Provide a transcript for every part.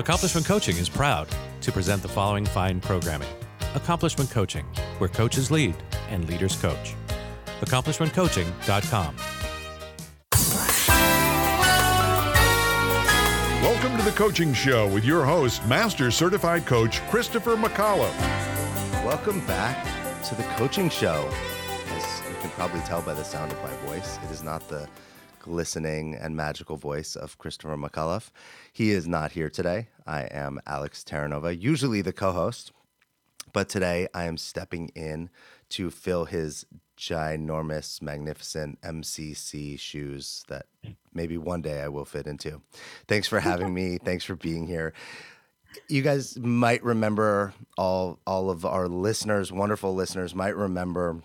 Accomplishment Coaching is proud to present the following fine programming Accomplishment Coaching, where coaches lead and leaders coach. AccomplishmentCoaching.com. Welcome to the Coaching Show with your host, Master Certified Coach Christopher McAuliffe. Welcome back to the Coaching Show. As you can probably tell by the sound of my voice, it is not the glistening and magical voice of Christopher McAuliffe. He is not here today. I am Alex Terranova, usually the co host, but today I am stepping in to fill his ginormous, magnificent MCC shoes that maybe one day I will fit into. Thanks for having me. Thanks for being here. You guys might remember all all of our listeners, wonderful listeners, might remember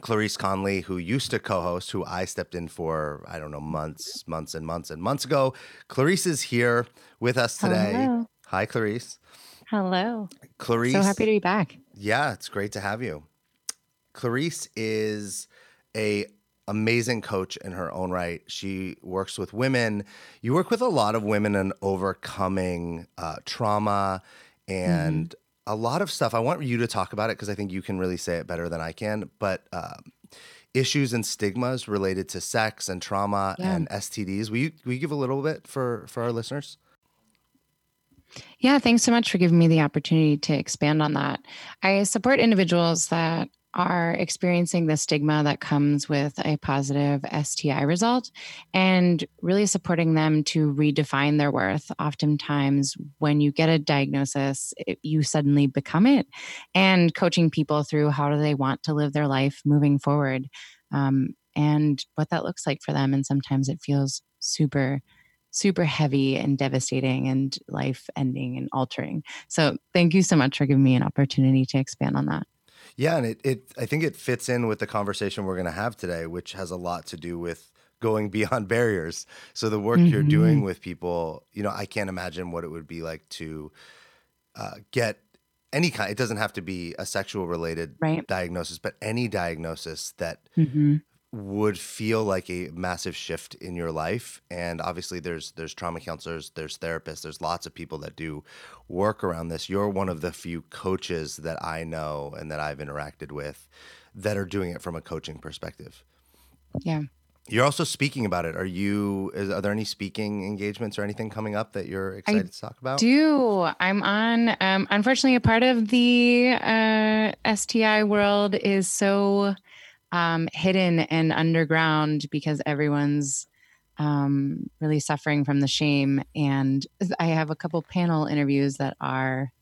Clarice Conley, who used to co-host, who I stepped in for, I don't know, months, months and months and months ago. Clarice is here with us today. Hello. Hi, Clarice. Hello. Clarice. So happy to be back. Yeah, it's great to have you. Clarice is a amazing coach in her own right. She works with women. You work with a lot of women in overcoming uh, trauma and a lot of stuff. I want you to talk about it because I think you can really say it better than I can. But um, issues and stigmas related to sex and trauma Yeah. and STDs. Will you, will you give a little bit for for our listeners? Yeah, thanks so much for giving me the opportunity to expand on that. I support individuals that are experiencing the stigma that comes with a positive STI result and really supporting them to redefine their worth. Oftentimes, when you get a diagnosis, it, you suddenly become it, and coaching people through how do they want to live their life moving forward um, and what that looks like for them. And sometimes it feels super super heavy and devastating and life ending and altering. So thank you so much for giving me an opportunity to expand on that. Yeah, and it, it I think it fits in with the conversation we're going to have today, which has a lot to do with going beyond barriers. So the work you're doing with people, you know, I can't imagine what it would be like to uh, get any kind. It doesn't have to be a sexual related Right. diagnosis, but any diagnosis that hmm would feel like a massive shift in your life and obviously there's there's trauma counselors there's therapists there's lots of people that do work around this. You're one of the few coaches that i know and that i've interacted with that are doing it from a coaching perspective. Yeah. you're also speaking about it. Are you is, are there any speaking engagements or anything coming up that you're excited to talk about? Do. I'm on, um, unfortunately, a part of the uh, STI world is so um, hidden and underground because everyone's um, really suffering from the shame. And I have a couple panel interviews that are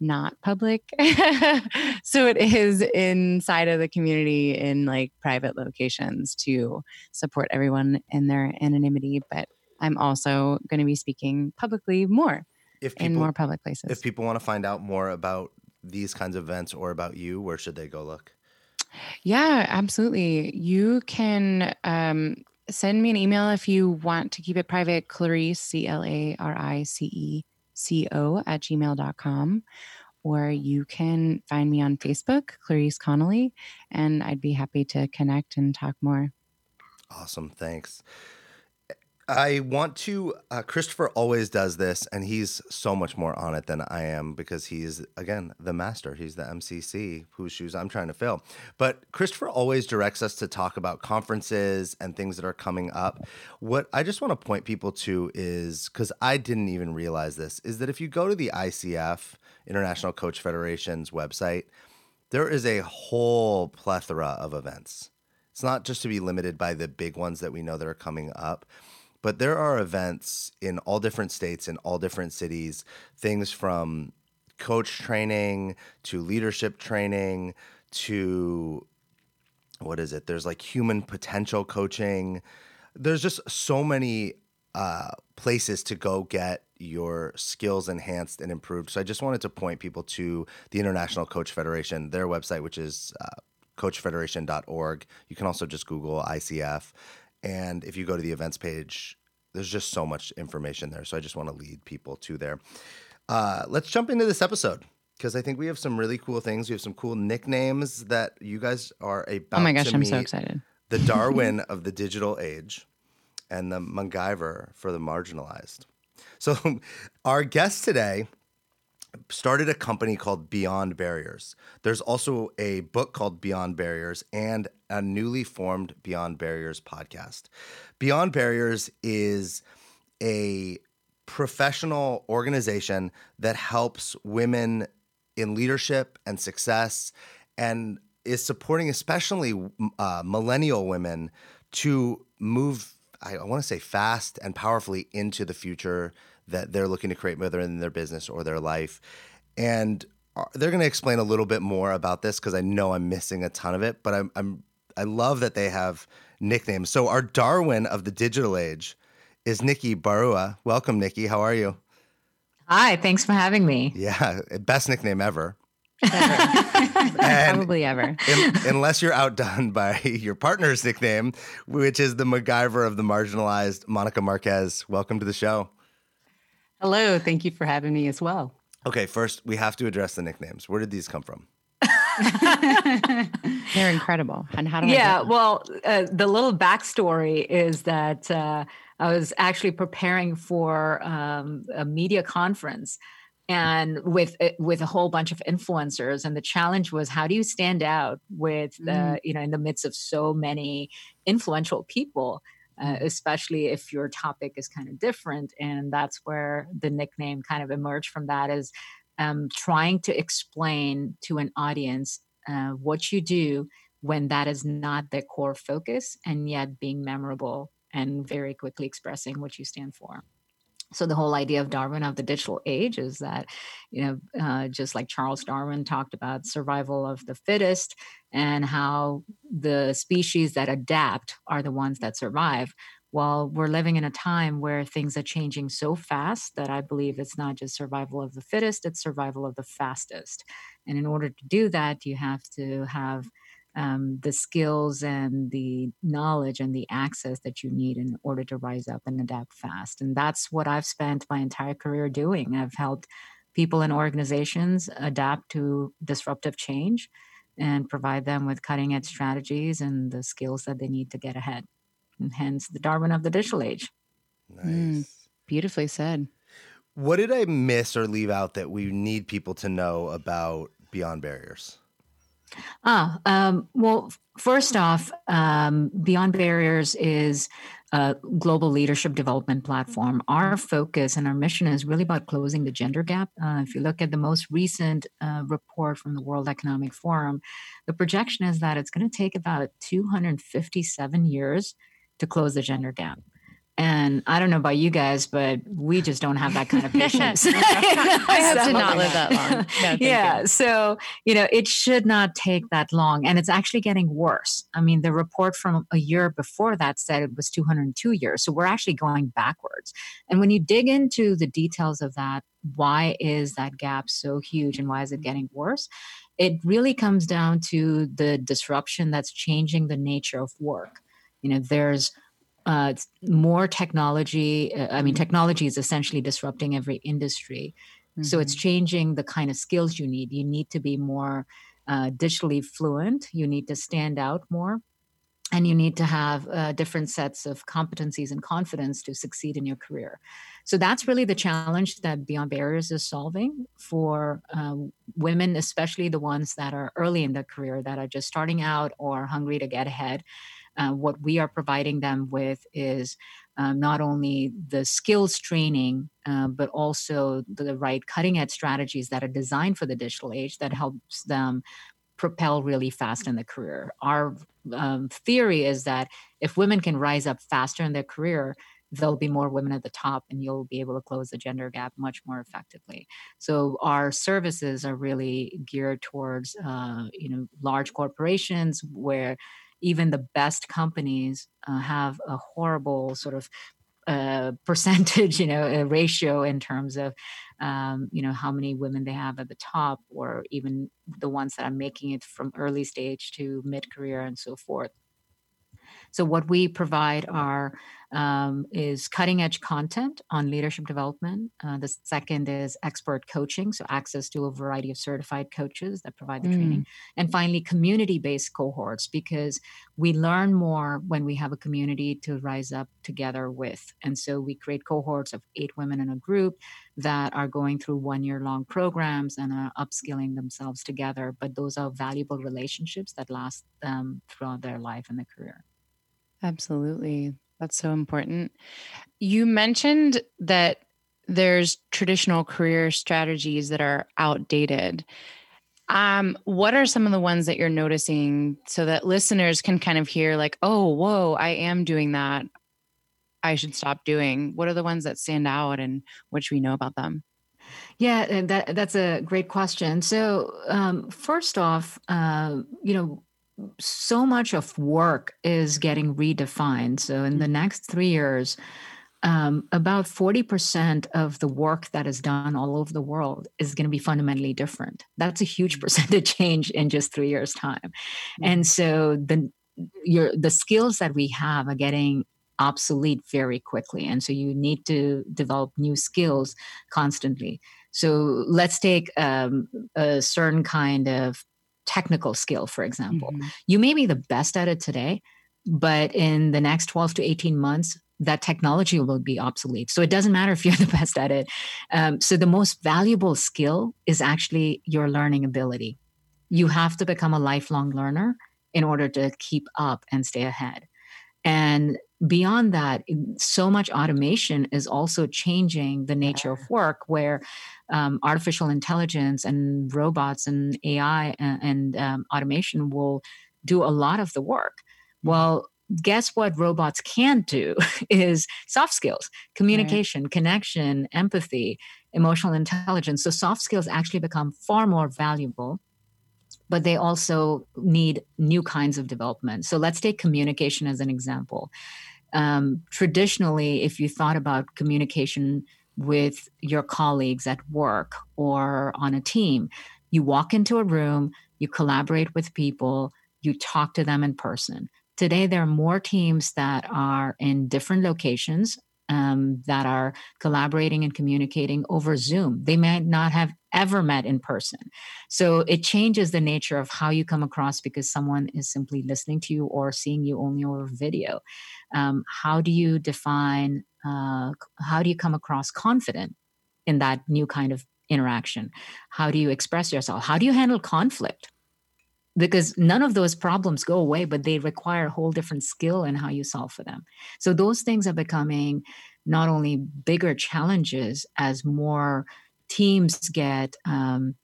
not public. so it is inside of the community in like private locations to support everyone in their anonymity. But I'm also going to be speaking publicly more if in more public places. if people want to find out more about these kinds of events or about you where should they go look yeah, absolutely. You can um, send me an email if you want to keep it private. Clarice, C L A R I C E C O, at gmail.com. Or you can find me on Facebook, Clarice Connolly, and I'd be happy to connect and talk more. Awesome. Thanks. I want to, uh, Christopher always does this, and he's so much more on it than I am because he's, again, the master. He's the MCC whose shoes I'm trying to fill. But Christopher always directs us to talk about conferences and things that are coming up. What I just want to point people to is because I didn't even realize this, is that if you go to the ICF, International Coach Federation's website, there is a whole plethora of events. It's not just to be limited by the big ones that we know that are coming up, but there are events in all different states, in all different cities, things from coach training to leadership training to what is it? There's like human potential coaching. There's just so many uh, places to go get your skills enhanced and improved. So I just wanted to point people to the International Coach Federation, their website, which is uh, coachfederation.org. You can also just Google ICF. And if you go to the events page, there's just so much information there. So I just want to lead people to there. Uh, let's jump into this episode because I think we have some really cool things. We have some cool nicknames that you guys are about oh my gosh, I'm so excited. The Darwin of the digital age and the MacGyver for the marginalized. So, our guest today started a company called Beyond Barriers. There's also a book called Beyond Barriers and a newly formed Beyond Barriers podcast. Beyond Barriers is a professional organization that helps women in leadership and success and is supporting especially uh, millennial women to move I, I want to say fast and powerfully into the future that they're looking to create, whether in their business or their life. And uh, they're going to explain a little bit more about this because I know I'm missing a ton of it. But I'm, I'm I love that they have nicknames. So our Darwin of the digital age is Nikki Barua. Welcome, Nikki. How are you? Hi. Thanks for having me. Yeah, best nickname ever. Probably ever. in, unless you're outdone by your partner's nickname, which is the MacGyver of the marginalized, Monica Marquez. Welcome to the show. Hello. Thank you for having me as well. Okay, first we have to address the nicknames. Where did these come from? They're incredible. And how do yeah, well, uh, the little backstory is that uh, I was actually preparing for um, a media conference and with uh, with a whole bunch of influencers and the challenge was how do you stand out with the mm. you know in the midst of so many influential people uh, especially if your topic is kind of different and that's where the nickname kind of emerged from that is um, trying to explain to an audience uh, what you do when that is not the core focus and yet being memorable and very quickly expressing what you stand for. So the whole idea of darwin of the digital age is that you know uh, just like charles darwin talked about survival of the fittest and how the species that adapt are the ones that survive well we're living in a time where things are changing so fast that i believe it's not just survival of the fittest it's survival of the fastest and in order to do that you have to have um, the skills and the knowledge and the access that you need in order to rise up and adapt fast. And that's what I've spent my entire career doing. I've helped people and organizations adapt to disruptive change and provide them with cutting edge strategies and the skills that they need to get ahead. And hence the Darwin of the digital age. Nice. Mm, beautifully said. What did I miss or leave out that we need people to know about Beyond Barriers? Ah, um, well, first off, um, Beyond Barriers is a global leadership development platform. Our focus and our mission is really about closing the gender gap. Uh, if you look at the most recent uh, report from the World Economic Forum, the projection is that it's going to take about 257 years to close the gender gap. And I don't know about you guys, but we just don't have that kind of patience. I hope to not live that long. No, yeah. You. So, you know, it should not take that long. And it's actually getting worse. I mean, the report from a year before that said it was 202 years. So we're actually going backwards. And when you dig into the details of that, why is that gap so huge and why is it getting worse? It really comes down to the disruption that's changing the nature of work. You know, there's uh, more technology. Uh, I mean, technology is essentially disrupting every industry. Mm-hmm. So it's mm-hmm. changing the kind of skills you need. You need to be more uh, digitally fluent. You need to stand out more. And you need to have uh, different sets of competencies and confidence to succeed in your career. So that's really the challenge that Beyond Barriers is solving for um, women, especially the ones that are early in their career, that are just starting out or hungry to get ahead. Uh, what we are providing them with is um, not only the skills training, uh, but also the right cutting edge strategies that are designed for the digital age that helps them propel really fast in the career. Our um, theory is that if women can rise up faster in their career, there'll be more women at the top and you'll be able to close the gender gap much more effectively so our services are really geared towards uh, you know large corporations where even the best companies uh, have a horrible sort of uh, percentage, you know, a ratio in terms of, um, you know, how many women they have at the top, or even the ones that are making it from early stage to mid career and so forth. So what we provide are um, is cutting edge content on leadership development. Uh, the second is expert coaching, so access to a variety of certified coaches that provide the mm. training. And finally, community based cohorts, because we learn more when we have a community to rise up together with. And so we create cohorts of eight women in a group that are going through one year long programs and are upskilling themselves together. But those are valuable relationships that last them throughout their life and their career. Absolutely. That's so important. You mentioned that there's traditional career strategies that are outdated. Um, what are some of the ones that you're noticing so that listeners can kind of hear, like, oh, whoa, I am doing that. I should stop doing? What are the ones that stand out and what should we know about them? Yeah, that that's a great question. So, um, first off, uh, you know, so much of work is getting redefined. So in the mm-hmm. next three years, um, about 40% of the work that is done all over the world is going to be fundamentally different. That's a huge mm-hmm. percentage change in just three years' time. Mm-hmm. And so the your the skills that we have are getting obsolete very quickly. And so you need to develop new skills constantly. So let's take um, a certain kind of technical skill, for example. Mm-hmm. You may be the best at it today, but in the next 12 to 18 months, that technology will be obsolete. So it doesn't matter if you're the best at it. Um, so the most valuable skill is actually your learning ability. You have to become a lifelong learner in order to keep up and stay ahead. And beyond that, so much automation is also changing the nature of work where um, artificial intelligence and robots and AI and, and um, automation will do a lot of the work. Mm-hmm. Well, guess what robots can't do is soft skills, communication, right. connection, empathy, emotional intelligence. So soft skills actually become far more valuable but they also need new kinds of development. So let's take communication as an example. Um, traditionally, if you thought about communication with your colleagues at work or on a team. You walk into a room, you collaborate with people, you talk to them in person. Today, there are more teams that are in different locations um, that are collaborating and communicating over Zoom. They might not have ever met in person. So it changes the nature of how you come across because someone is simply listening to you or seeing you only over video. Um, how do you define uh, how do you come across confident in that new kind of interaction? How do you express yourself? How do you handle conflict? Because none of those problems go away but they require a whole different skill in how you solve for them. So those things are becoming not only bigger challenges as more teams get um,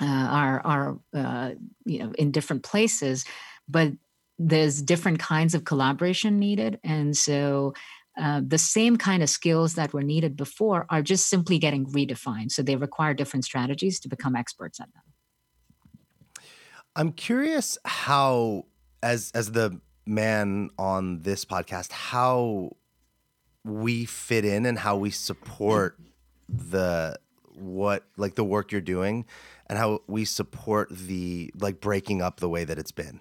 uh, are are uh, you know in different places but there's different kinds of collaboration needed and so uh, the same kind of skills that were needed before are just simply getting redefined. So they require different strategies to become experts at them. I'm curious how, as as the man on this podcast, how we fit in and how we support the what like the work you're doing and how we support the like breaking up the way that it's been.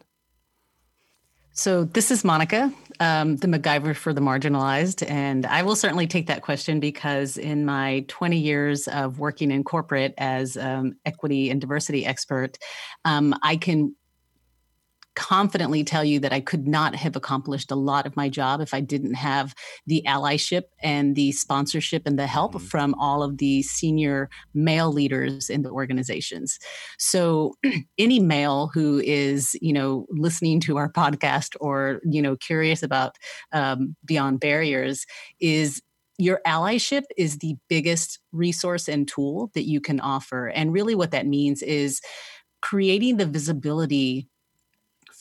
So, this is Monica, um, the MacGyver for the marginalized. And I will certainly take that question because in my 20 years of working in corporate as um, equity and diversity expert, um, I can confidently tell you that I could not have accomplished a lot of my job if I didn't have the allyship and the sponsorship and the help mm-hmm. from all of the senior male leaders in the organizations. So any male who is, you know, listening to our podcast or, you know, curious about um, Beyond Barriers is your allyship is the biggest resource and tool that you can offer. And really what that means is creating the visibility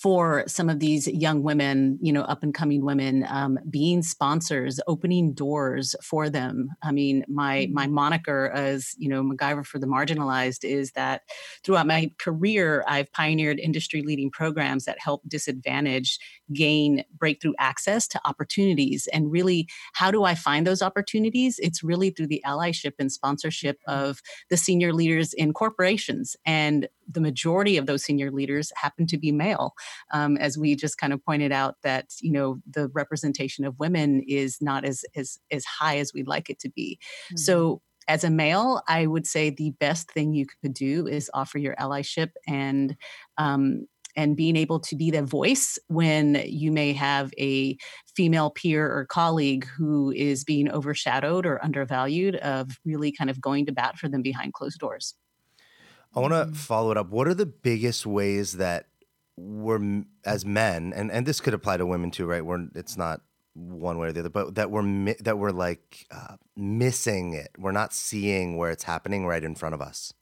for some of these young women, you know, up and coming women, um, being sponsors, opening doors for them. I mean, my my mm-hmm. moniker as you know MacGyver for the marginalized is that throughout my career, I've pioneered industry leading programs that help disadvantaged gain breakthrough access to opportunities. And really, how do I find those opportunities? It's really through the allyship and sponsorship mm-hmm. of the senior leaders in corporations and the majority of those senior leaders happen to be male. Um, as we just kind of pointed out, that you know the representation of women is not as as as high as we'd like it to be. Mm-hmm. So as a male, I would say the best thing you could do is offer your allyship and um, and being able to be the voice when you may have a female peer or colleague who is being overshadowed or undervalued of really kind of going to bat for them behind closed doors. I want to mm-hmm. follow it up. What are the biggest ways that we're as men, and and this could apply to women too, right? We're it's not one way or the other, but that we're that we're like uh, missing it. We're not seeing where it's happening right in front of us.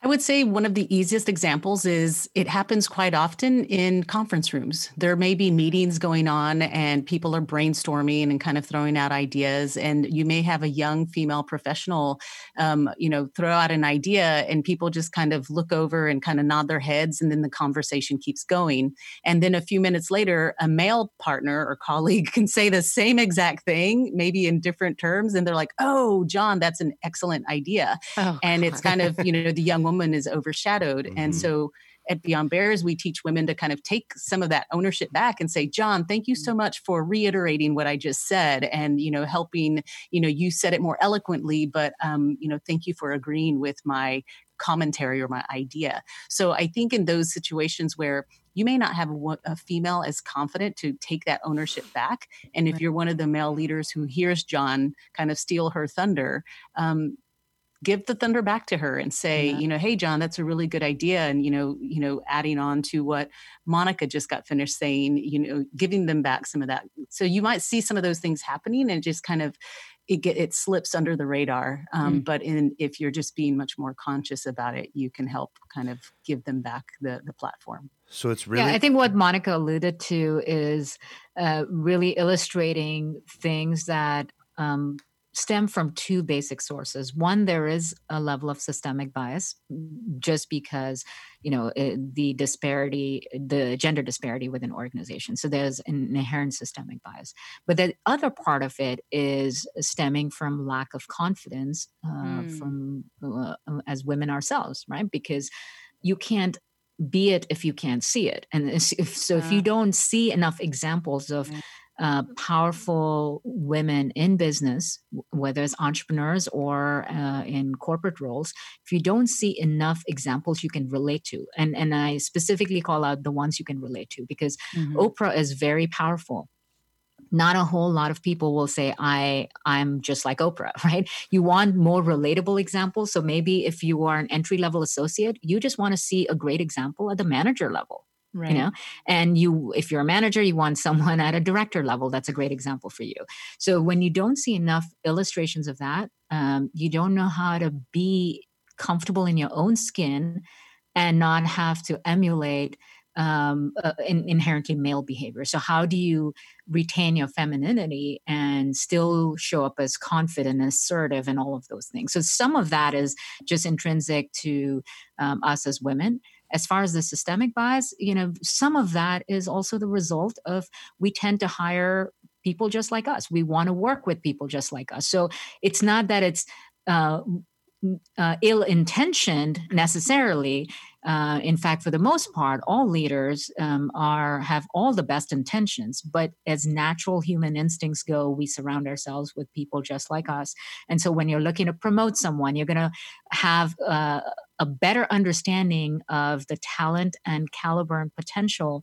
I would say one of the easiest examples is it happens quite often in conference rooms. There may be meetings going on and people are brainstorming and kind of throwing out ideas. And you may have a young female professional, um, you know, throw out an idea and people just kind of look over and kind of nod their heads and then the conversation keeps going. And then a few minutes later, a male partner or colleague can say the same exact thing, maybe in different terms. And they're like, oh, John, that's an excellent idea. Oh, and it's kind of, you know, the young woman is overshadowed. Mm-hmm. And so at Beyond Barriers, we teach women to kind of take some of that ownership back and say, John, thank you so much for reiterating what I just said and, you know, helping, you know, you said it more eloquently, but, um, you know, thank you for agreeing with my commentary or my idea. So I think in those situations where you may not have a, a, female as confident to take that ownership back. And if you're one of the male leaders who hears John kind of steal her thunder, um, give the thunder back to her and say yeah. you know hey john that's a really good idea and you know you know adding on to what monica just got finished saying you know giving them back some of that so you might see some of those things happening and just kind of it get it slips under the radar um, mm. but in if you're just being much more conscious about it you can help kind of give them back the the platform so it's really yeah i think what monica alluded to is uh, really illustrating things that um, stem from two basic sources. One, there is a level of systemic bias just because, you know, the disparity, the gender disparity within organizations. So there's an inherent systemic bias. But the other part of it is stemming from lack of confidence uh, mm. from uh, as women ourselves, right? Because you can't be it if you can't see it. And if, so if you don't see enough examples of, uh, powerful women in business, whether it's entrepreneurs or uh, in corporate roles, if you don't see enough examples you can relate to, and and I specifically call out the ones you can relate to because mm-hmm. Oprah is very powerful. Not a whole lot of people will say i i'm just like oprah right? You want more relatable examples so maybe if you are an entry level associate you just want to see a great example at the manager level Right. You know, and you, if you're a manager, you want someone at a director level. That's a great example for you. So when you don't see enough illustrations of that, um, you don't know how to be comfortable in your own skin and not have to emulate um, uh, in, inherently male behavior. So, how do you retain your femininity and still show up as confident and assertive and all of those things? So, some of that is just intrinsic to um, us as women as far as the systemic bias, you know, some of that is also the result of we tend to hire people just like us. We want to work with people just like us. So it's not that it's uh, uh, ill intentioned necessarily. Uh, in fact, for the most part, all leaders um, are have all the best intentions. But as natural human instincts go, we surround ourselves with people just like us. And so, when you're looking to promote someone, you're going to have uh, a better understanding of the talent and caliber and potential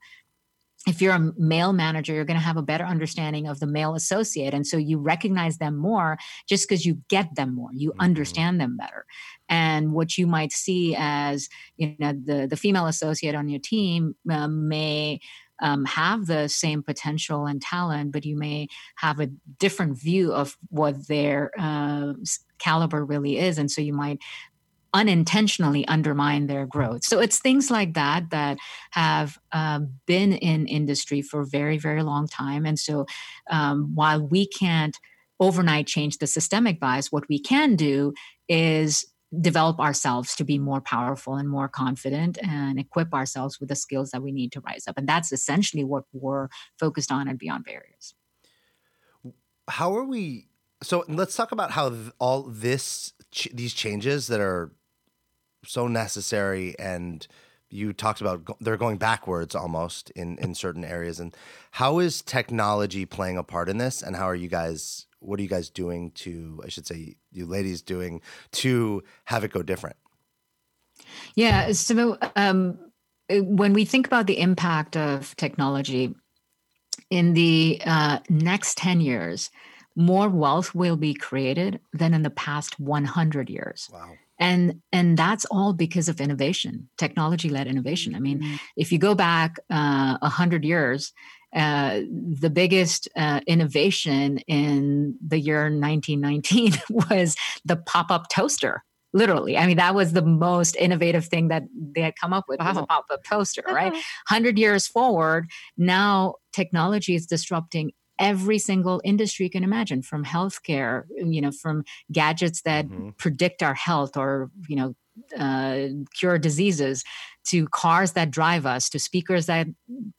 if you're a male manager, you're going to have a better understanding of the male associate. And so you recognize them more just because you get them more, you mm-hmm. understand them better. And what you might see as, you know, the, the female associate on your team uh, may um, have the same potential and talent, but you may have a different view of what their uh, caliber really is. And so you might unintentionally undermine their growth. So it's things like that that have uh, been in industry for a very, very long time. And so um, while we can't overnight change the systemic bias, what we can do is develop ourselves to be more powerful and more confident and equip ourselves with the skills that we need to rise up. And that's essentially what we're focused on at Beyond Barriers. How are we? So let's talk about how all this, these changes that are so necessary and you talked about go- they're going backwards almost in in certain areas and how is technology playing a part in this and how are you guys what are you guys doing to i should say you ladies doing to have it go different? Yeah so um, when we think about the impact of technology in the uh, next 10 years more wealth will be created than in the past 100 years. Wow and and that's all because of innovation technology led innovation i mean mm-hmm. if you go back uh, 100 years uh, the biggest uh, innovation in the year 1919 was the pop-up toaster literally i mean that was the most innovative thing that they had come up with wow. was a pop-up toaster right 100 years forward now technology is disrupting every single industry you can imagine from healthcare you know from gadgets that mm-hmm. predict our health or you know uh, cure diseases to cars that drive us to speakers that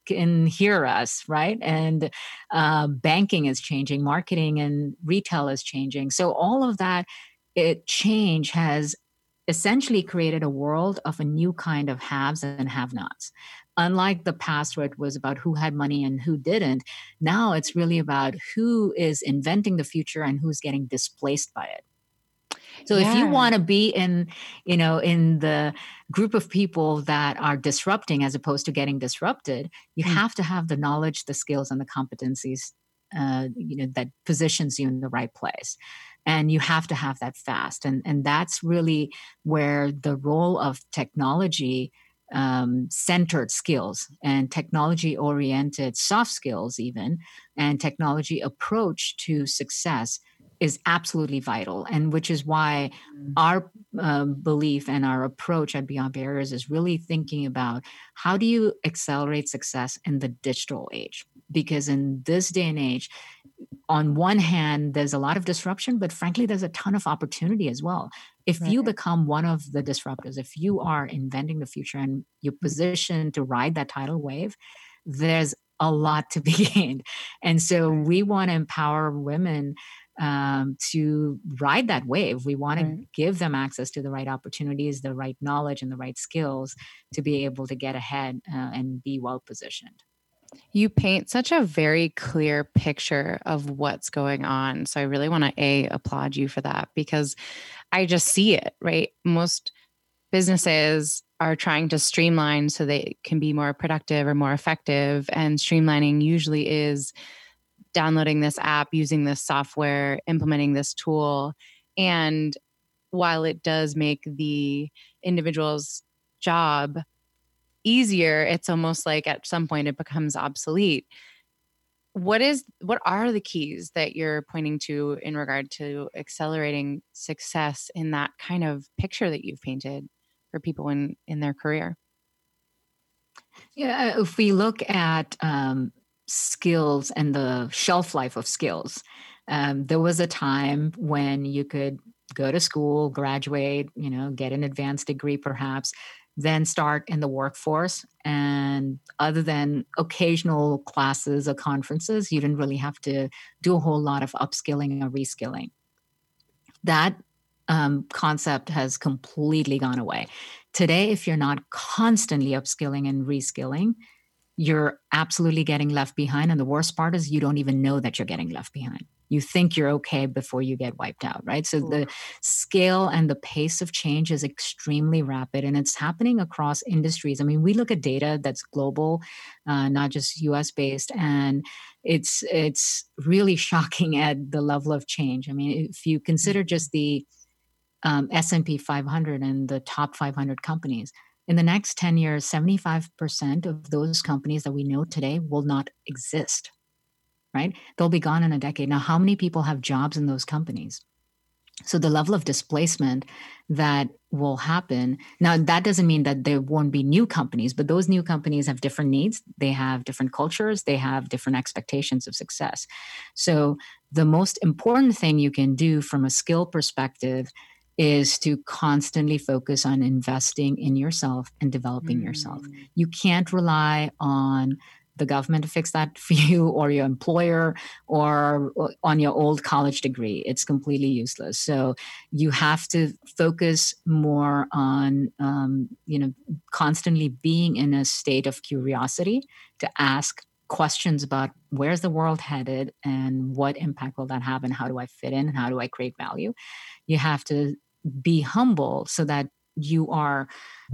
can hear us right? And uh, banking is changing marketing and retail is changing. So all of that it change has essentially created a world of a new kind of haves and have nots unlike the past where it was about who had money and who didn't now it's really about who is inventing the future and who's getting displaced by it so yeah. if you want to be in you know in the group of people that are disrupting as opposed to getting disrupted you mm. have to have the knowledge the skills and the competencies uh, you know that positions you in the right place and you have to have that fast and and that's really where the role of technology um, centered skills and technology oriented soft skills, even, and technology approach to success is absolutely vital. And which is why mm. our um, belief and our approach at Beyond Barriers is really thinking about how do you accelerate success in the digital age? Because in this day and age, on one hand, there's a lot of disruption, but frankly, there's a ton of opportunity as well. If right. you become one of the disruptors, if you are inventing the future and you're mm-hmm. positioned to ride that tidal wave, there's a lot to be gained. And so we want to empower women um, to ride that wave. We want right. to give them access to the right opportunities, the right knowledge, and the right skills to be able to get ahead uh, and be well positioned. You paint such a very clear picture of what's going on. So I really want to a applaud you for that because I just see it, right? Most businesses are trying to streamline so they can be more productive or more effective and streamlining usually is downloading this app, using this software, implementing this tool and while it does make the individual's job easier, it's almost like at some point it becomes obsolete. What is what are the keys that you're pointing to in regard to accelerating success in that kind of picture that you've painted for people in in their career? Yeah, if we look at um, skills and the shelf life of skills, um, there was a time when you could go to school, graduate, you know, get an advanced degree perhaps, then start in the workforce. And other than occasional classes or conferences, you didn't really have to do a whole lot of upskilling or reskilling. That um, concept has completely gone away. Today, if you're not constantly upskilling and reskilling, you're absolutely getting left behind. And the worst part is you don't even know that you're getting left behind you think you're okay before you get wiped out, right? So the scale and the pace of change is extremely rapid and it's happening across industries. I mean, we look at data that's global, uh, not just US based, and it's it's really shocking at the level of change. I mean, if you consider mm-hmm. just the um, S&P 500 and the top 500 companies, in the next 10 years, 75% of those companies that we know today will not exist right? They'll be gone in a decade. Now, how many people have jobs in those companies? So the level of displacement that will happen. Now, that doesn't mean that there won't be new companies, but those new companies have different needs. They have different cultures. They have different expectations of success. So the most important thing you can do from a skill perspective is to constantly focus on investing in yourself and developing mm. yourself. You can't rely on the government to fix that for you or your employer or on your old college degree. It's completely useless. So you have to focus more on, um, you know, constantly being in a state of curiosity to ask questions about where's the world headed and what impact will that have and how do I fit in and how do I create value. You have to be humble so that you are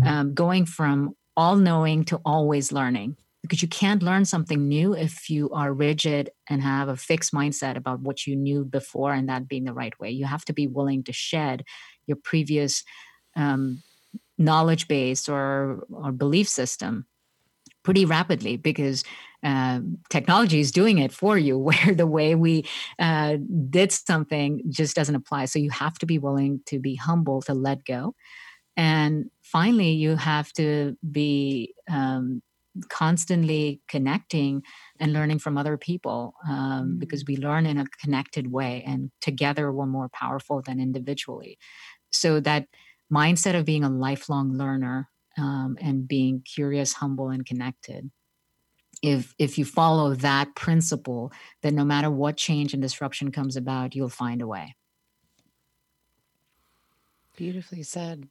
um, going from all knowing to always learning because you can't learn something new if you are rigid and have a fixed mindset about what you knew before and that being the right way. You have to be willing to shed your previous um, knowledge base or, or belief system pretty rapidly because uh, technology is doing it for you where the way we uh, did something just doesn't apply so you have to be willing to be humble to let go and finally you have to be um, constantly connecting and learning from other people um, because we learn in a connected way and together we're more powerful than individually. So that mindset of being a lifelong learner um, and being curious humble and connected. If if you follow that principle then no matter what change and disruption comes about you'll find a way. Beautifully said.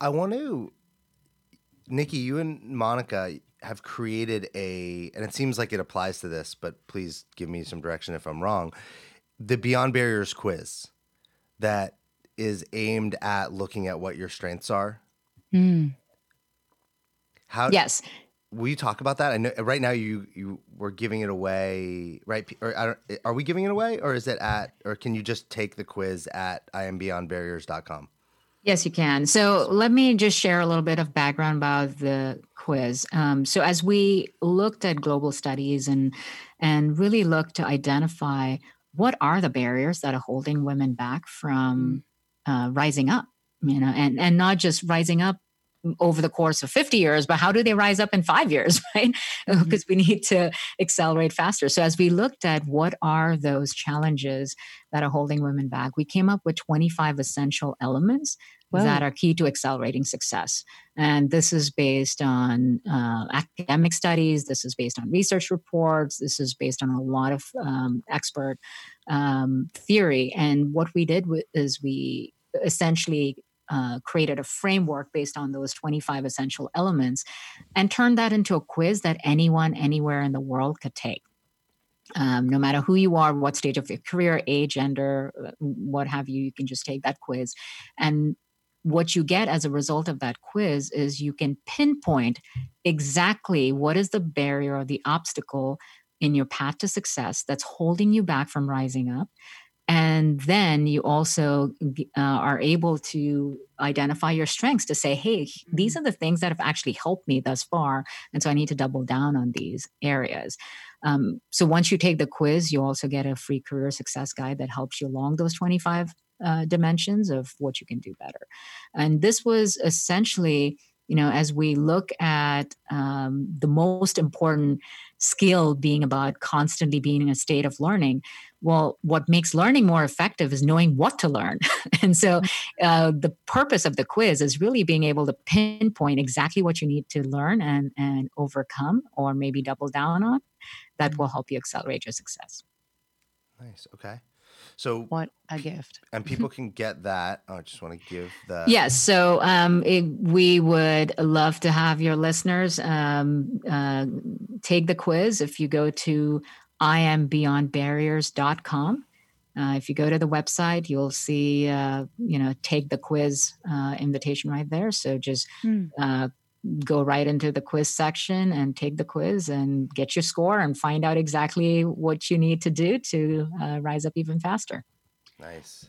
I want to nikki you and monica have created a and it seems like it applies to this but please give me some direction if i'm wrong the beyond barriers quiz that is aimed at looking at what your strengths are mm. how yes will you talk about that? I know right now you you were giving it away, right? Or are we giving it away, or is it at, or can you just take the quiz at iambeyondbarriers.com? Yes, you can. So let me just share a little bit of background about the quiz. Um, so as we looked at global studies and and really looked to identify what are the barriers that are holding women back from uh, rising up, you know, and and not just rising up over the course of 50 years, but how do they rise up in five years, right? Mm-hmm. because we need to accelerate faster. So, as we looked at what are those challenges that are holding women back, we came up with 25 essential elements wow. that are key to accelerating success. And this is based on uh, academic studies, this is based on research reports, this is based on a lot of um, expert um, theory. And what we did is we essentially uh, created a framework based on those 25 essential elements and turned that into a quiz that anyone anywhere in the world could take. Um, no matter who you are, what stage of your career, age, gender, uh, what have you, you can just take that quiz. And what you get as a result of that quiz is you can pinpoint exactly what is the barrier or the obstacle in your path to success that's holding you back from rising up and then you also uh, are able to identify your strengths to say hey these mm-hmm. are the things that have actually helped me thus far and so i need to double down on these areas um, so once you take the quiz you also get a free career success guide that helps you along those 25 uh, dimensions of what you can do better. And this was essentially you know as we look at um, the most important skill being about constantly being in a state of learning well what makes learning more effective is knowing what to learn. And so mm-hmm. uh, the purpose of the quiz is really being able to pinpoint exactly what you need to learn and and overcome or maybe double down on that will help you accelerate your success. Nice okay so what a gift! And people can get that. Oh, I just want to give that. yes. So um, it, we would love to have your listeners um, uh, take the quiz. If you go to iambeyondbarriers.com. Uh, if you go to the website, you'll see, uh, you know, take the quiz uh, invitation right there. So just mm go right into the quiz section and take the quiz and get your score and find out exactly what you need to do to uh, rise up even faster. Nice.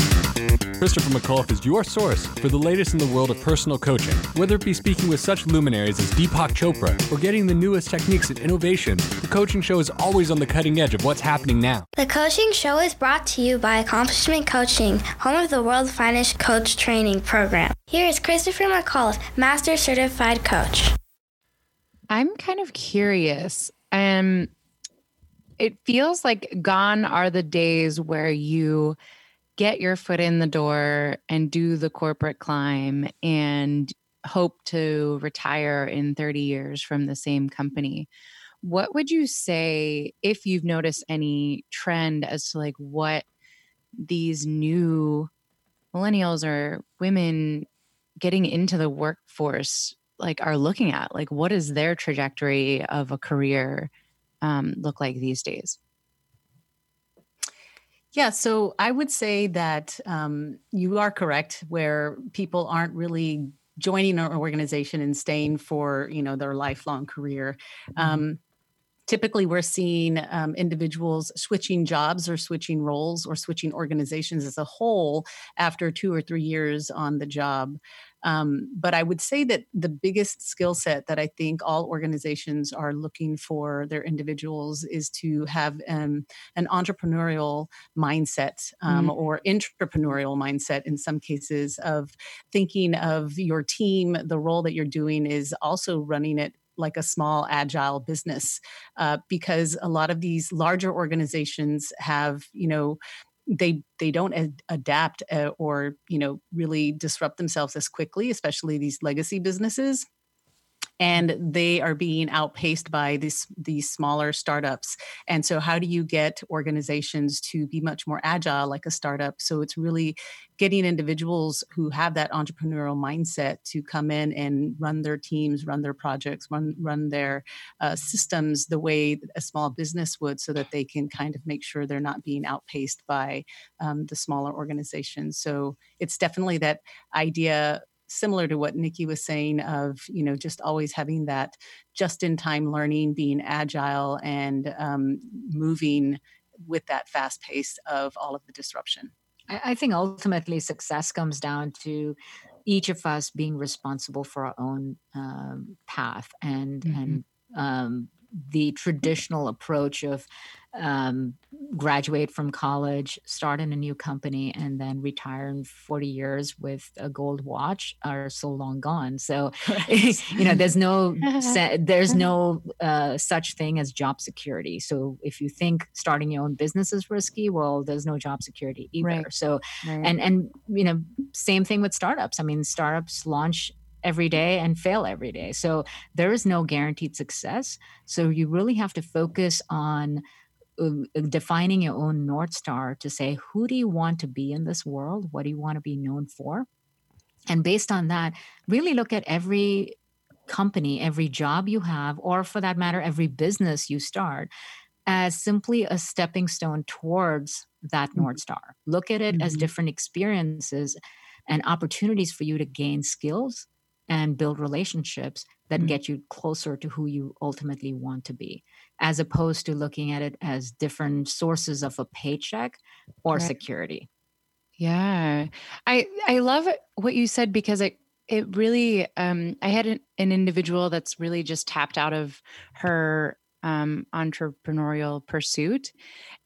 Christopher McAuliffe is your source for the latest in the world of personal coaching. Whether it be speaking with such luminaries as Deepak Chopra or getting the newest techniques and innovation, the coaching show is always on the cutting edge of what's happening now. The coaching show is brought to you by Accomplishment Coaching, home of the world's finest coach training program. Here is Christopher McAuliffe, Master Certified Coach. I'm kind of curious. Um, it feels like gone are the days where you get your foot in the door and do the corporate climb and hope to retire in 30 years from the same company. What would you say if you've noticed any trend as to like what these new millennials or women getting into the workforce like are looking at? Like what is their trajectory of a career um, look like these days? Yeah, so I would say that um, you are correct, where people aren't really joining an organization and staying for you know their lifelong career. Mm-hmm. Um, typically, we're seeing um, individuals switching jobs or switching roles or switching organizations as a whole after two or three years on the job. Um, but I would say that the biggest skill set that I think all organizations are looking for their individuals is to have um, an entrepreneurial mindset um, mm. or entrepreneurial mindset in some cases of thinking of your team, the role that you're doing is also running it like a small agile business uh, because a lot of these larger organizations have you know they they don't ad- adapt uh, or you know really disrupt themselves as quickly especially these legacy businesses and they are being outpaced by these these smaller startups. And so how do you get organizations to be much more agile like a startup? So it's really getting individuals who have that entrepreneurial mindset to come in and run their teams run their projects run run their uh, systems the way a small business would so that they can kind of make sure they're not being outpaced by um, the smaller organizations. So it's definitely that idea similar to what Nikki was saying of, you know, just always having that just in time learning, being agile and um, moving with that fast pace of all of the disruption. I, I think ultimately success comes down to each of us being responsible for our own um, path and mm-hmm. and um, the traditional approach of um, graduate from college, start in a new company, and then retire in 40 years with a gold watch are so long gone. So, you know, there's no there's no uh, such thing as job security. So, if you think starting your own business is risky, well, there's no job security either. Right. So, right. and and you know, same thing with startups. I mean, startups launch every day and fail every day. So there is no guaranteed success. So you really have to focus on uh, defining your own North Star to say, who do you want to be in this world? What do you want to be known for? And based on that, really look at every company, every job you have, or for that matter, every business you start as simply a stepping stone towards that mm-hmm. North Star. Look at it mm-hmm. as different experiences and opportunities for you to gain skills and build relationships that mm-hmm. get you closer to who you ultimately want to be, as opposed to looking at it as different sources of a paycheck or right. security. Yeah. I I love what you said because it it really um I had an, an individual that's really just tapped out of her um, entrepreneurial pursuit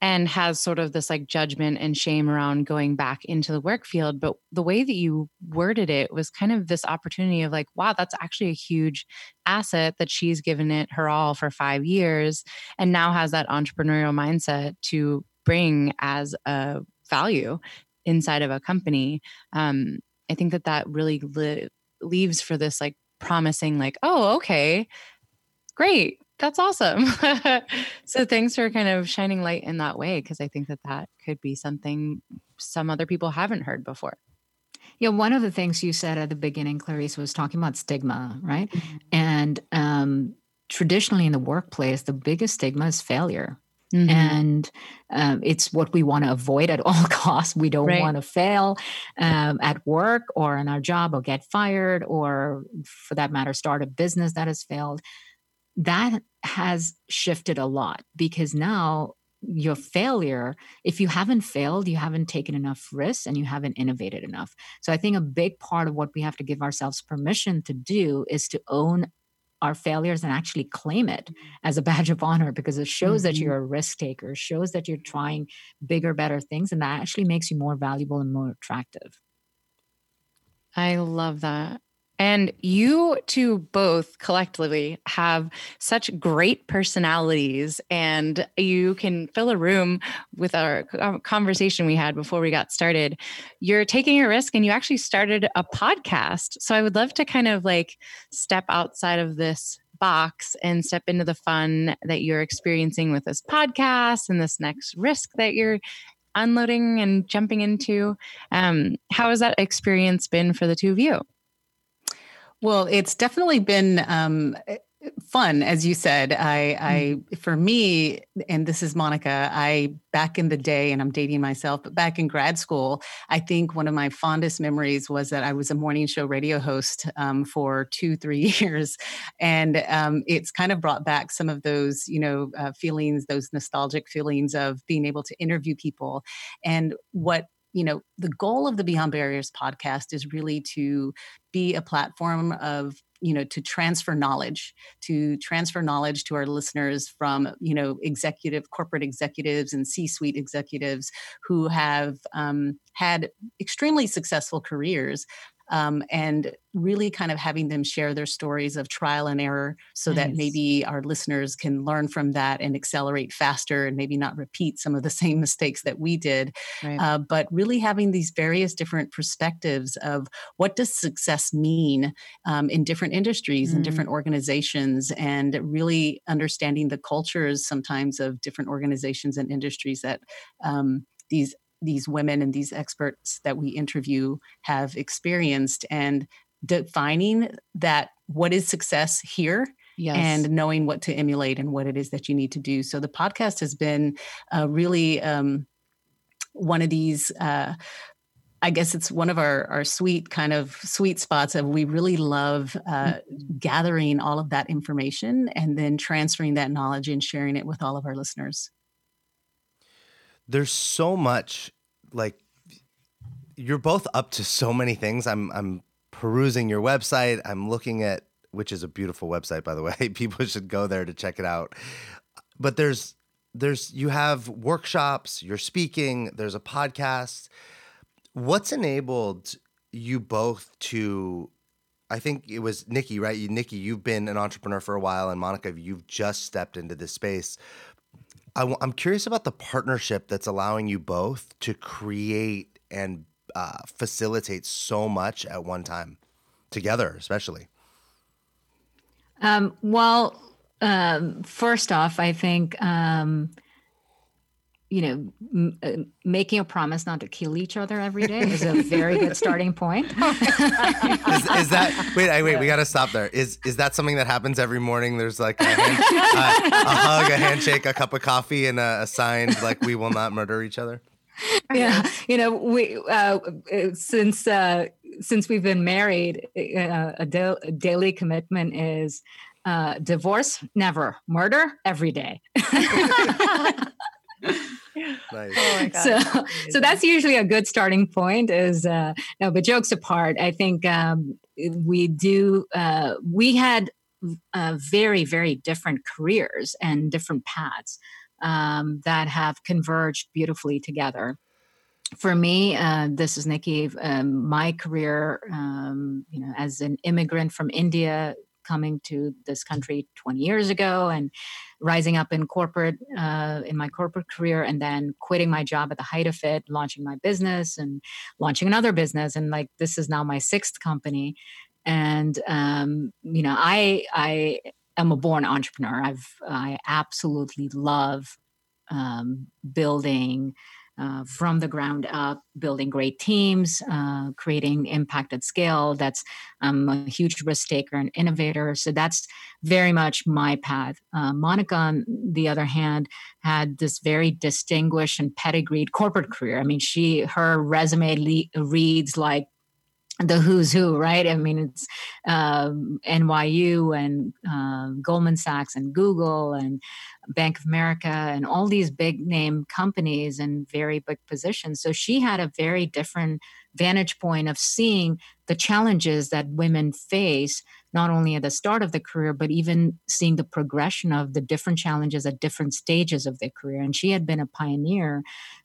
and has sort of this like judgment and shame around going back into the work field. But the way that you worded it was kind of this opportunity of like, wow, that's actually a huge asset that she's given it her all for five years and now has that entrepreneurial mindset to bring as a value inside of a company um, i think that that really li- leaves for this like promising like oh okay great that's awesome so thanks for kind of shining light in that way because i think that that could be something some other people haven't heard before yeah, one of the things you said at the beginning, Clarice, was talking about stigma, right? Mm-hmm. And um, traditionally in the workplace, the biggest stigma is failure. Mm-hmm. And um, it's what we want to avoid at all costs. We don't right. want to fail um, at work or in our job or get fired or, for that matter, start a business that has failed. That has shifted a lot because now your failure, if you haven't failed, you haven't taken enough risks and you haven't innovated enough. So I think a big part of what we have to give ourselves permission to do is to own our failures and actually claim it as a badge of honor because it shows mm-hmm. that you're a risk taker, shows that you're trying bigger, better things, and that actually makes you more valuable and more attractive. I love that. And you two both collectively have such great personalities, and you can fill a room with our conversation we had before we got started. You're taking a risk and you actually started a podcast. So I would love to kind of like step outside of this box and step into the fun that you're experiencing with this podcast and this next risk that you're unloading and jumping into. Um, how has that experience been for the two of you? Well, it's definitely been um, fun, as you said. I, I, mm-hmm. for me, and this is Monica. I back in the day, and I'm dating myself, but back in grad school, I think one of my fondest memories was that I was a morning show radio host um, for two, three years, and um, it's kind of brought back some of those, you know, uh, feelings, those nostalgic feelings of being able to interview people, and what you know, the goal of the Beyond Barriers podcast is really to be a platform of you know to transfer knowledge to transfer knowledge to our listeners from you know executive corporate executives and c-suite executives who have um, had extremely successful careers um, and really kind of having them share their stories of trial and error so that maybe our listeners can learn from that and accelerate faster and maybe not repeat some of the same mistakes that we did right. uh, but really having these various different perspectives of what does success mean um, in different industries mm. and different organizations and really understanding the cultures sometimes of different organizations and industries that um, these these women and these experts that we interview have experienced and defining that what is success here yes. and knowing what to emulate and what it is that you need to do. So the podcast has been uh, really um, one of these. Uh, I guess it's one of our, our sweet kind of sweet spots of we really love uh, mm-hmm. gathering all of that information and then transferring that knowledge and sharing it with all of our listeners. There's so much like you're both up to so many things. I'm I'm perusing your website. I'm looking at which is a beautiful website by the way. People should go there to check it out. But there's there's you have workshops, you're speaking, there's a podcast. What's enabled you both to I think it was Nikki, right? You, Nikki, you've been an entrepreneur for a while, and Monica, you've just stepped into this space. I w- I'm curious about the partnership that's allowing you both to create and uh, facilitate so much at one time together, especially? Um, well, um, first off, I think um, you know, m- uh, making a promise not to kill each other every day is a very good starting point. is, is, that wait? I, wait, we got to stop there. Is is that something that happens every morning? There's like a, hand, uh, a hug, a handshake, a cup of coffee, and a, a sign like we will not murder each other yeah you know we uh, since uh, since we've been married uh, a, da- a, daily commitment is uh, divorce never murder every day nice. oh so so that's usually a good starting point is uh no but jokes apart i think um we do uh we had uh, very very different careers and different paths um, that have converged beautifully together. For me, uh, this is Nikki. Um, my career, um, you know, as an immigrant from India, coming to this country 20 years ago, and rising up in corporate uh, in my corporate career and then quitting my job at the height of it launching my business and launching another business. And like this is now my sixth company. And um, you know i i am a born entrepreneur. I've i absolutely love um, building uh, from the ground up, building great teams, uh, creating impact at scale. That's I'm a huge risk taker and innovator. So that's very much my path. Uh, Monica, on the other hand, had this very distinguished and pedigreed corporate career. I mean, she her resume le- reads like the who's who, right? I mean, it's um, NYU and uh, Goldman Sachs and Google and Bank of America and all these big name companies and very big positions. So she had a very different vantage point of seeing the challenges that women face, not only at the start of the career, but even seeing the progression of the different challenges at different stages of their career. And she had been a pioneer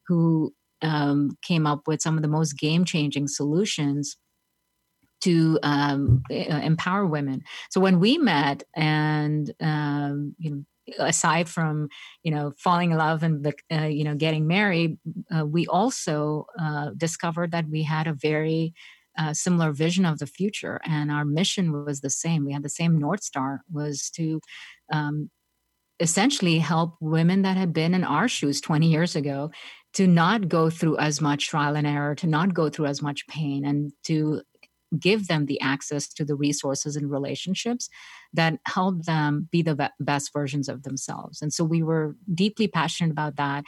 who um, came up with some of the most game changing solutions to um, empower women. So when we met, and um, you know, aside from you know falling in love and uh, you know getting married, uh, we also uh, discovered that we had a very uh, similar vision of the future, and our mission was the same. We had the same north star was to um, essentially help women that had been in our shoes 20 years ago to not go through as much trial and error, to not go through as much pain, and to give them the access to the resources and relationships that help them be the best versions of themselves. And so we were deeply passionate about that.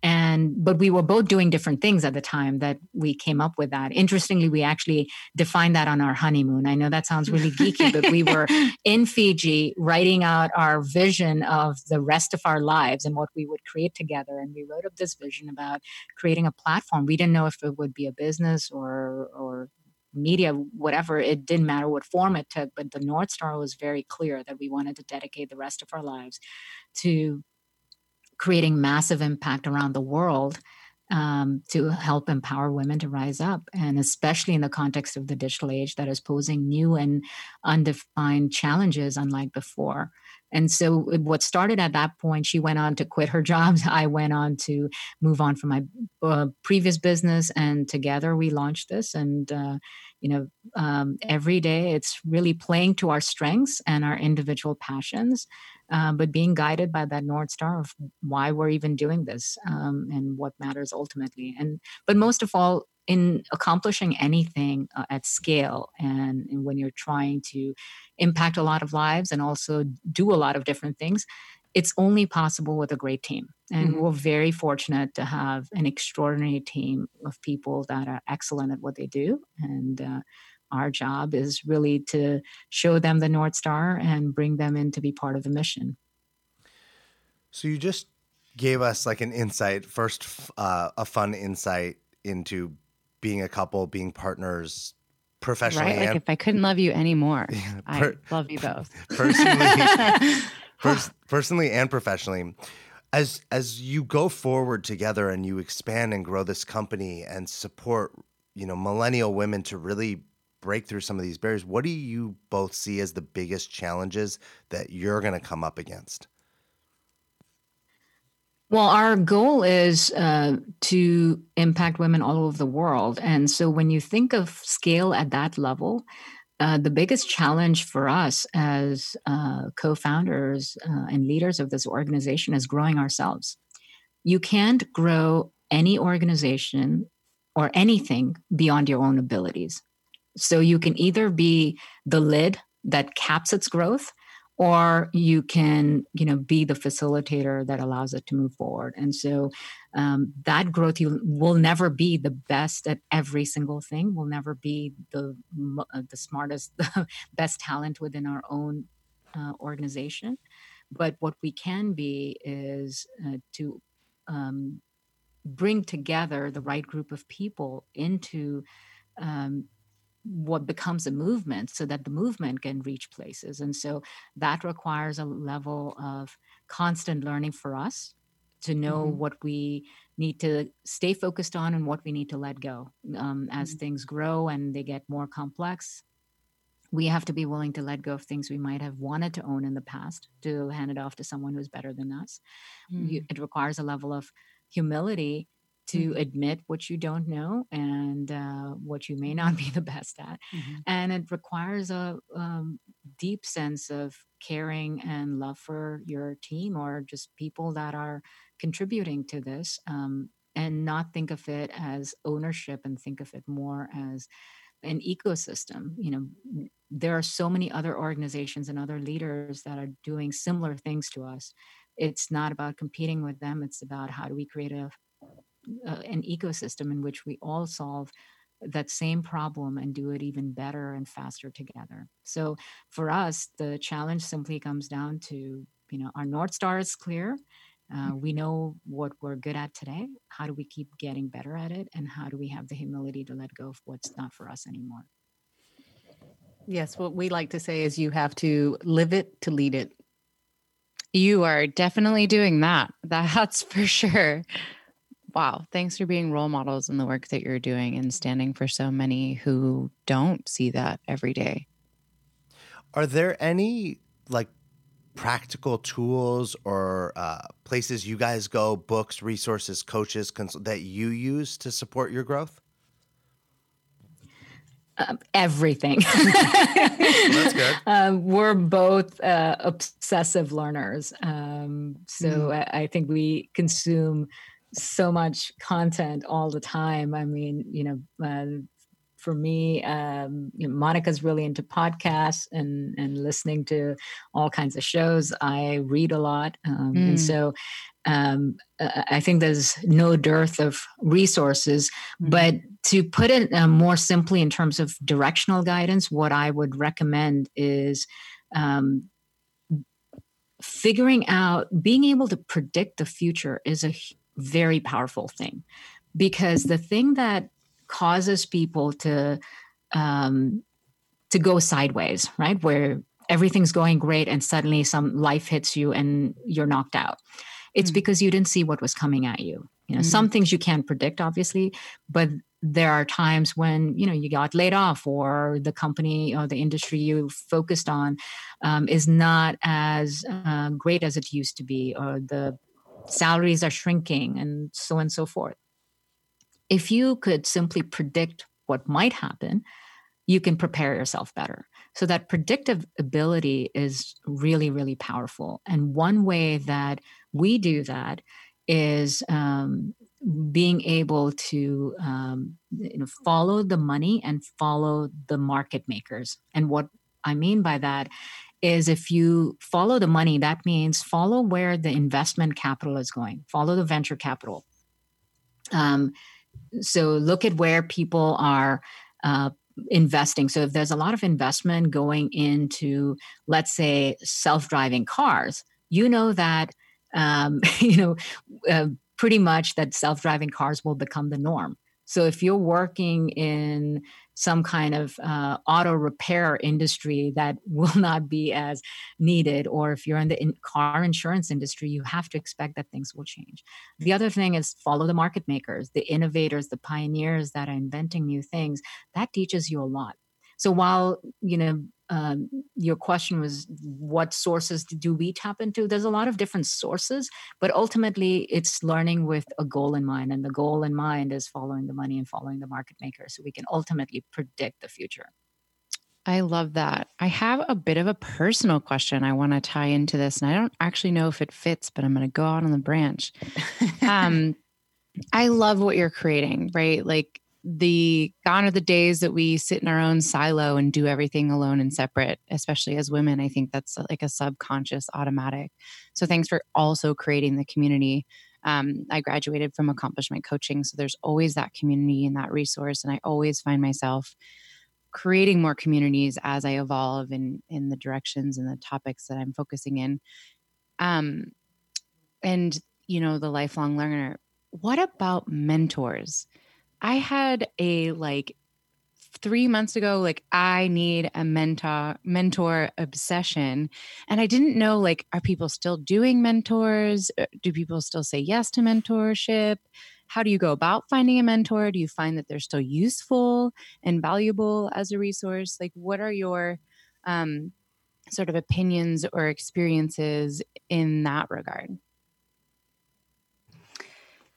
And but we were both doing different things at the time that we came up with that. Interestingly we actually defined that on our honeymoon. I know that sounds really geeky but we were in fiji writing out our vision of the rest of our lives and what we would create together. And we wrote up this vision about creating a platform. We didn't know if it would be a business or or media, whatever, it didn't matter what form it took, but the North Star was very clear that we wanted to dedicate the rest of our lives to creating massive impact around the world um, to help empower women to rise up. And especially in the context of the digital age that is posing new and undefined challenges unlike before. And so, what started at that point, she went on to quit her job. I went on to move on from my uh, previous business, and together we launched this. And uh, you know, um, every day it's really playing to our strengths and our individual passions, uh, but being guided by that north star of why we're even doing this um, and what matters ultimately. And but most of all, in accomplishing anything uh, at scale and, and, when you're trying to impact a lot of lives and also do a lot of different things it's only possible with a great team. And mm-hmm. we're very fortunate to have an extraordinary team of people that are excellent at what they do. And uh, our job is really to show them the north star and bring them in to be part of the mission. So you just gave us like an insight first uh, a fun insight into being a couple, being partners professionally. Right? Like if I couldn't love you anymore, per, I love you both. Personally, pers- personally and professionally. As as you go forward together and you expand and grow this company and support, you know, millennial women to really break through some of these barriers, what do you both see as the biggest challenges that you're going to come up against? Well, our goal is uh, to impact women all over the world. And so when you think of scale at that level, uh, the biggest challenge for us as uh, co founders uh, and leaders of this organization is growing ourselves. You can't grow any organization or anything beyond your own abilities. So you can either be the lid that caps its growth or you can you know be the facilitator that allows it to move forward. And so um, that growth you will never be the best at every single thing will never be the uh, the smartest the best talent within our own uh, organization. But what we can be is uh, to um, bring together the right group of people into um, what becomes a movement so that the movement can reach places. And so that requires a level of constant learning for us to know mm-hmm. what we need to stay focused on and what we need to let go um, as mm-hmm. things grow and they get more complex. we have to be willing to let go of things we might have wanted to own in the past to hand it off to someone who's better than us. Mm. You, it requires a level of humility to mm. admit what you don't know and uh, what you may not be the best at. Mm-hmm. And it requires a um, deep sense of caring and love for your team or just people that are contributing to this um, and not think of it as ownership and think of it more as an ecosystem you know there are so many other organizations and other leaders that are doing similar things to us it's not about competing with them it's about how do we create a, a an ecosystem in which we all solve that same problem and do it even better and faster together so for us the challenge simply comes down to you know our north star is clear uh, we know what we're good at today. How do we keep getting better at it? And how do we have the humility to let go of what's not for us anymore? Yes, what we like to say is you have to live it to lead it. You are definitely doing that. That's for sure. Wow. Thanks for being role models in the work that you're doing and standing for so many who don't see that every day. Are there any like practical tools or uh, places you guys go, books, resources, coaches cons- that you use to support your growth? Um, everything. That's good. Um, we're both uh, obsessive learners. Um, so mm. I, I, think we consume so much content all the time. I mean, you know, uh, for me, um, you know, Monica's really into podcasts and and listening to all kinds of shows. I read a lot, um, mm. and so um, I think there's no dearth of resources. Mm. But to put it uh, more simply in terms of directional guidance, what I would recommend is um, figuring out being able to predict the future is a very powerful thing because the thing that causes people to um, to go sideways, right? Where everything's going great and suddenly some life hits you and you're knocked out. It's mm-hmm. because you didn't see what was coming at you. You know, mm-hmm. some things you can't predict, obviously, but there are times when you know you got laid off or the company or the industry you focused on um, is not as uh, great as it used to be or the salaries are shrinking and so on and so forth if you could simply predict what might happen, you can prepare yourself better. So that predictive ability is really, really powerful. And one way that we do that is um, being able to um, you know, follow the money and follow the market makers. And what I mean by that is if you follow the money, that means follow where the investment capital is going, follow the venture capital. Um, so look at where people are uh, investing. So if there's a lot of investment going into, let's say, self-driving cars, you know that um, you know uh, pretty much that self-driving cars will become the norm. So if you're working in some kind of uh, auto repair industry that will not be as needed, or if you're in the in car insurance industry, you have to expect that things will change. The other thing is follow the market makers, the innovators, the pioneers that are inventing new things. That teaches you a lot. So while you know um, your question was what sources do we tap into there's a lot of different sources but ultimately it's learning with a goal in mind and the goal in mind is following the money and following the market maker so we can ultimately predict the future I love that. I have a bit of a personal question I want to tie into this, and I don't actually know if it fits, but I'm going to go out on the branch. um, I love what you're creating, right? Like the gone are the days that we sit in our own silo and do everything alone and separate especially as women. I think that's like a subconscious automatic. So thanks for also creating the community. Um, i graduated from accomplishment coaching so there's always that community and that resource and i always find myself creating more communities as i evolve in in the directions and the topics that i'm focusing in. Um and you know the lifelong learner what about mentors I had a like three months ago like i need a mentor mentor obsession and i didn't know like are people still doing mentors uh, do people still say yes to mentorship how do you go about finding a mentor? Do you find that they're still useful and valuable as a resource? Like, what are your um, sort of opinions or experiences in that regard?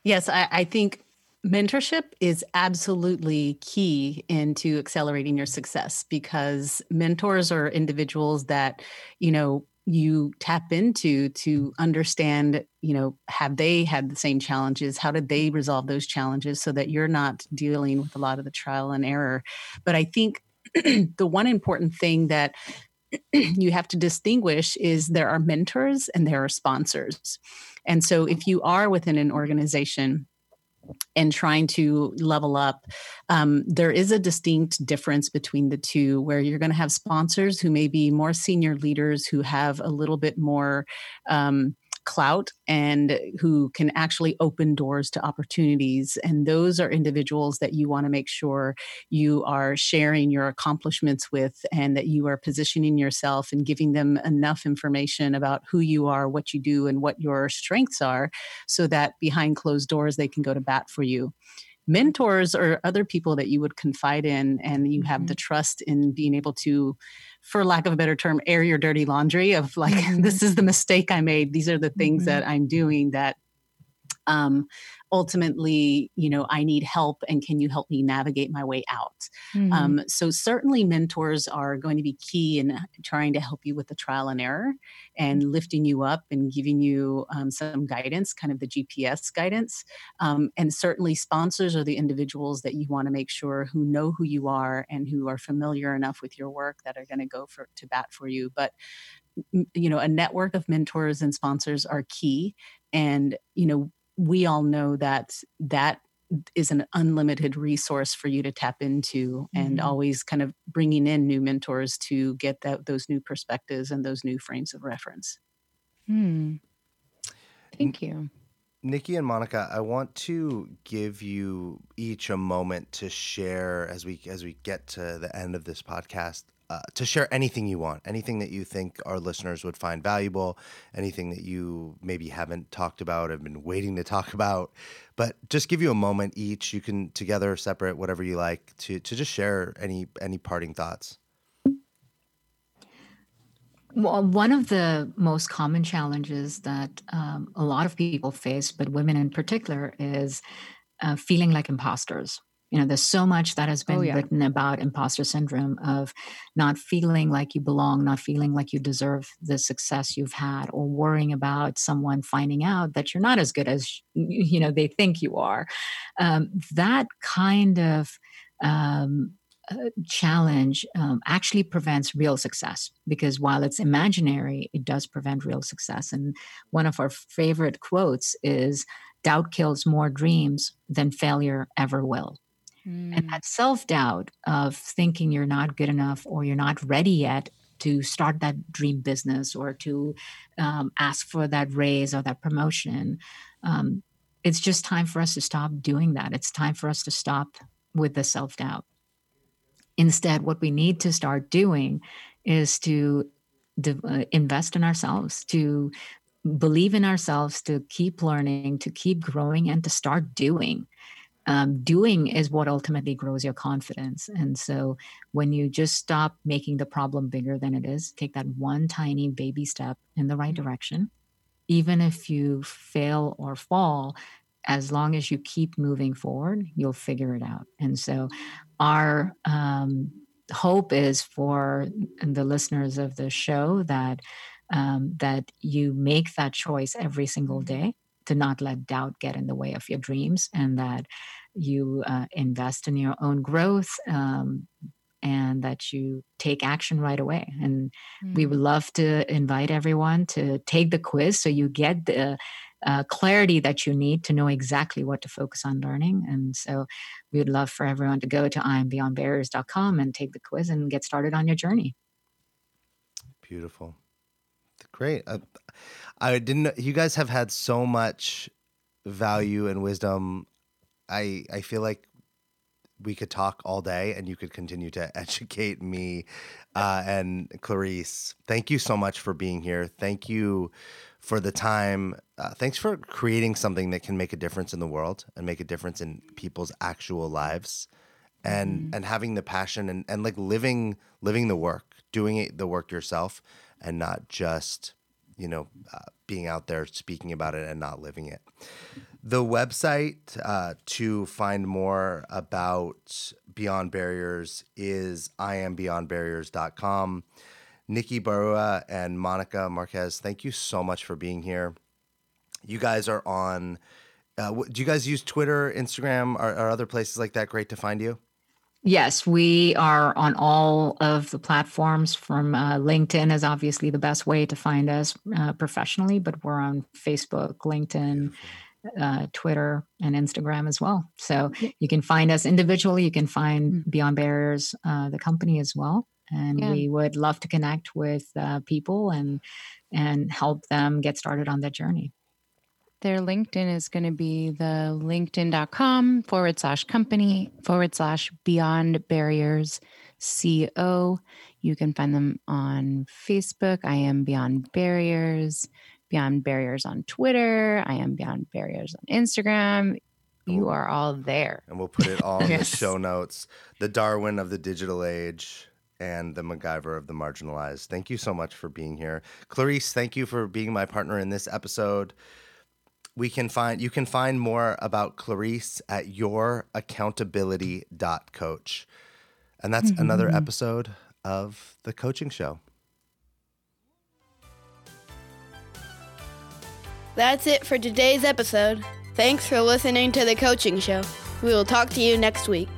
Yes, I, I think mentorship is absolutely key into accelerating your success because mentors are individuals that, you know, you tap into to understand you know have they had the same challenges? How did they resolve those challenges so that you're not dealing with a lot of the trial and error? But i think the one important thing that you have to distinguish is there are mentors and there are sponsors. And so if you are within an organization and trying to level up, um, there is a distinct difference between the two where you're going to have sponsors who may be more senior leaders who have a little bit more um, clout and who can actually open doors to opportunities. And those are individuals that you want to make sure you are sharing your accomplishments with and that you are positioning yourself and giving them enough information about who you are, what you do, and what your strengths are so that behind closed doors they can go to bat for you mentors or other people that you would confide in and you have mm-hmm. the trust in being able to for lack of a better term, air your dirty laundry of like, mm-hmm. this is the mistake I made. These are the things mm-hmm. that I'm doing that um, ultimately, you know, I need help and can you help me navigate my way out? Mm-hmm. Um, so, certainly, mentors are going to be key in trying to help you with the trial and error and mm-hmm. lifting you up and giving you um, some guidance, kind of the GPS guidance. Um, and certainly, sponsors are the individuals that you want to make sure who know who you are and who are familiar enough with your work that are going to go for to bat for you. But you know a network of mentors and sponsors are key and you know we all know that that is an unlimited resource for you to tap into mm-hmm. and always kind of bringing in new mentors to get that, those new perspectives and those new frames of reference. Hmm. Thank you. Nikki and Monica, I want to give you each a moment to share as we as we get to the end of this podcast uh, to share anything you want, anything that you think our listeners would find valuable, anything that you maybe haven't talked about, have been waiting to talk about. But just give you a moment each. You can together, separate, whatever you like, to to just share any any parting thoughts. Well, one of the most common challenges that um, a lot of people face, but women in particular, is uh, feeling like imposters you know there's so much that has oh, been oh, yeah. written about imposter syndrome of not feeling like you belong not feeling like you deserve the success you've had or worrying about someone finding out that you're not as good as you know they think you are. Um, that kind of um, uh, challenge um, actually prevents real success because while it's imaginary it does prevent real success. And one of our favorite quotes is doubt kills more dreams than failure ever will Mm. And that self doubt of thinking you're not good enough or you're not ready yet to start that dream business or to um, ask for that raise or that promotion. Um, it's just time for us to stop doing that. It's time for us to stop with the self doubt. Instead, what we need to start doing is to uh, invest in ourselves, to believe in ourselves, to keep learning, to keep growing, and to start doing um, doing is what ultimately grows your confidence. And so when you just stop making the problem bigger than it is, take that one tiny baby step in the right mm-hmm. direction. Even if you fail or fall, as long as you keep moving forward, you'll figure it out. And so our um, hope is for the listeners of the show that um, that you make that choice every single mm-hmm. day to not let doubt get in the way of your dreams and that you uh, invest in your own growth um, and that you take action right away. And mm. we would mm. love to invite everyone to take the quiz so you get the uh, clarity that you need to know exactly what to focus on learning. And so we would love for everyone to go to iambeyondbarriers.com and take the quiz and get started on your journey. Beautiful. Great. Uh, I didn't you guys have had so much value and wisdom. I I feel like we could talk all day and you could continue to educate me uh, and Clarice. Thank you so much for being here. Thank you for the time. Uh, thanks for creating something that can make a difference in the world and make a difference in people's actual lives, and Mm-hmm. and having the passion and, and like living living the work, doing it, the work yourself, and not just you know uh, being out there speaking about it and not living it. The website uh, to find more about Beyond Barriers is iambeyondbarriers.com. Nikki Barua and Monica Marquez, thank you so much for being here. You guys are on. Uh, do you guys use Twitter, Instagram, or, or other places like that? Great to find you. Yes, we are on all of the platforms. From uh, LinkedIn is obviously the best way to find us uh, professionally, but we're on Facebook, LinkedIn, uh, Twitter, and Instagram as well. So you can find us individually. You can find Beyond Barriers, uh, the company as well, and Yeah. we would love to connect with uh, people and and help them get started on their journey. Their LinkedIn is going to be the linkedin.com forward slash company forward slash beyond barriers co. You can find them on Facebook. I am Beyond Barriers, Beyond Barriers on Twitter. I am Beyond Barriers on Instagram. You are all there. And we'll put it all in Yes. the show notes. The Darwin of the digital age and the MacGyver of the marginalized. Thank you so much for being here. Clarice, thank you for being my partner in this episode. We can find you can find more about Clarice at youraccountability.coach. And that's another Mhm. episode of the coaching show. That's it for today's episode. Thanks for listening to the coaching show. We will talk to you next week.